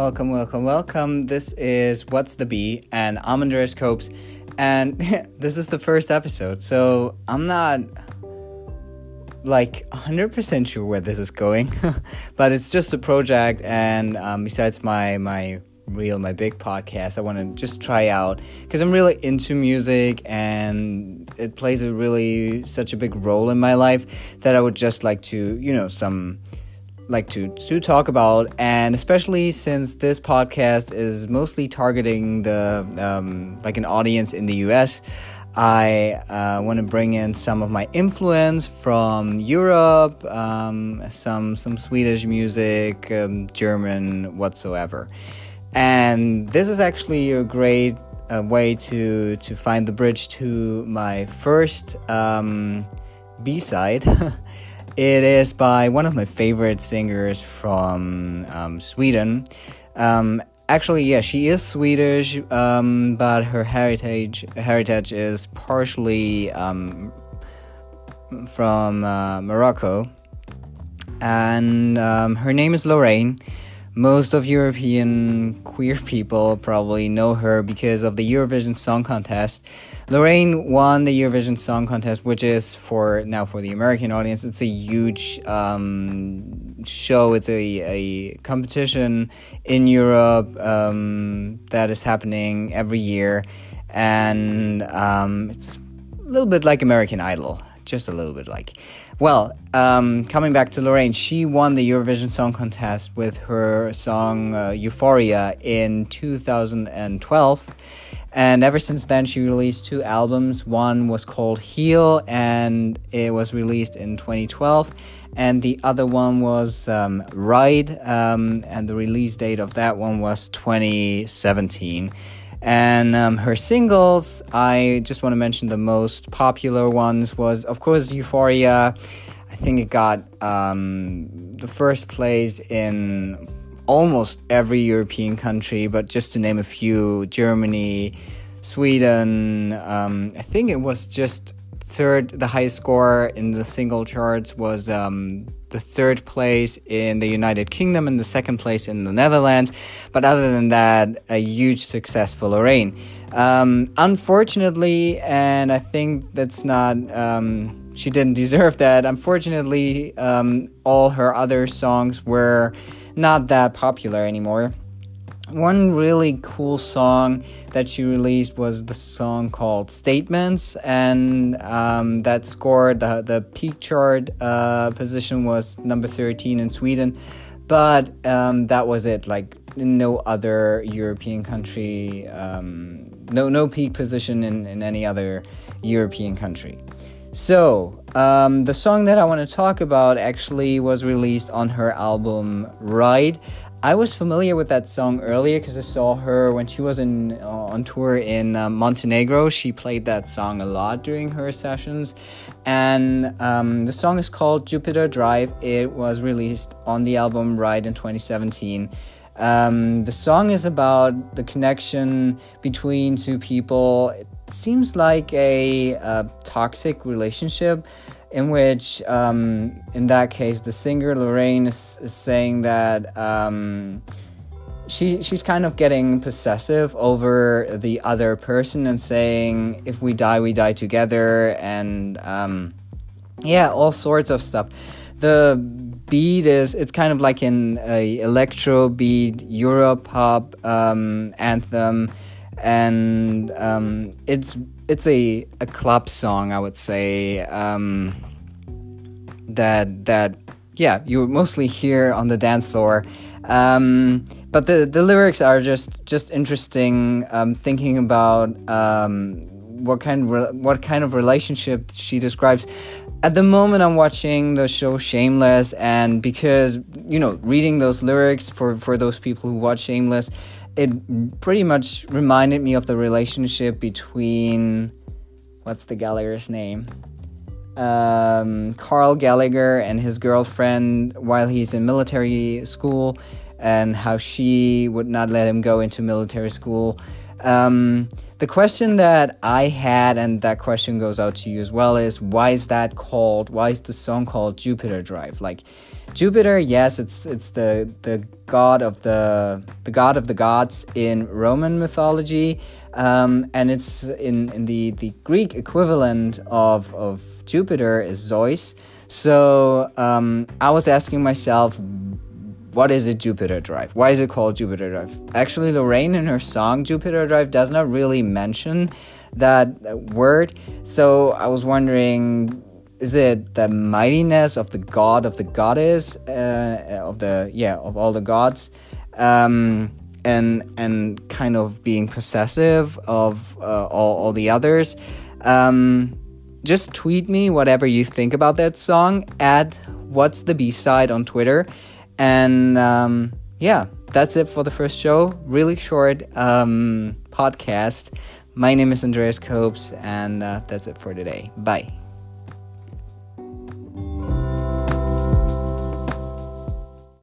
Welcome, welcome, welcome. This is What's the Bee, and I'm Andreas Copes, and this is the first episode, so I'm not like 100% sure where this is going, but it's just a project, and um, besides my my real my big podcast i want to just try out because i'm really into music and it plays a really such a big role in my life that i would just like to you know some like to to talk about and especially since this podcast is mostly targeting the um, like an audience in the us I uh, want to bring in some of my influence from Europe, um, some some Swedish music, um, German, whatsoever. And this is actually a great uh, way to to find the bridge to my first um, B side. it is by one of my favorite singers from um, Sweden. Um, actually, yeah, she is Swedish, um, but her heritage heritage is partially um, from uh, Morocco, and um, her name is Loreen most of European queer people probably know her because of the Eurovision Song Contest. Loreen won the Eurovision Song Contest, which is for now for the American audience. It's a huge um, show. It's a, a competition in Europe um, that is happening every year, and um, it's a little bit like American Idol, just a little bit like. Well, um, coming back to Loreen, she won the Eurovision Song Contest with her song uh, Euphoria in 2012. And ever since then, she released two albums. One was called Heal, and it was released in 2012. And the other one was um, Ride, um, and the release date of that one was 2017. And um, her singles, I just want to mention the most popular ones was, of course, Euphoria. I think it got um, the first place in almost every European country, but just to name a few Germany, Sweden, um, I think it was just third, the highest score in the single charts was um, the third place in the United Kingdom and the second place in the Netherlands. But other than that, a huge success for Loreen. Um, unfortunately, and I think that's not, um, she didn't deserve that. Unfortunately, um, all her other songs were not that popular anymore one really cool song that she released was the song called Statements, and um, that scored the, the peak chart uh, position was number 13 in Sweden. But um, that was it. Like no other European country, um, no no peak position in, in any other European country. So, um, the song that I want to talk about actually was released on her album Ride. I was familiar with that song earlier because I saw her when she was in uh, on tour in uh, Montenegro. She played that song a lot during her sessions, and um, the song is called Jupiter Drive. It was released on the album Ride in 2017. Um, the song is about the connection between two people. It seems like a, a toxic relationship in which, um, in that case, the singer Loreen is, is saying that um, she she's kind of getting possessive over the other person and saying, "If we die, we die together," and um, yeah, all sorts of stuff. The beat is it's kind of like an electro beat Euro pop um, anthem, and um, it's it's a, a club song, I would say. Um, that that yeah, you mostly hear on the dance floor. Um, but the, the lyrics are just just interesting. Um, thinking about um, what kind of re- what kind of relationship she describes. At the moment, I'm watching the show Shameless, and because you know, reading those lyrics for for those people who watch Shameless, it pretty much reminded me of the relationship between what's the Gallagher's name? Um, Carl Gallagher and his girlfriend while he's in military school, and how she would not let him go into military school. Um, the question that I had, and that question goes out to you as well, is why is that called? Why is the song called Jupiter Drive? Like, Jupiter, yes, it's it's the the god of the the god of the gods in Roman mythology, um, and it's in in the the Greek equivalent of of Jupiter is Zeus. So um, I was asking myself, what is a Jupiter Drive? Why is it called Jupiter Drive? Actually, Loreen in her song Jupiter Drive does not really mention that word. So I was wondering is it the mightiness of the god of the goddess uh, of the yeah of all the gods um, and and kind of being possessive of uh, all, all the others? Um, just tweet me whatever you think about that song at what's the b-side on twitter. And um, yeah that's it for the first show. Really short um, podcast. My name is andreas copes and uh, that's it for today. Bye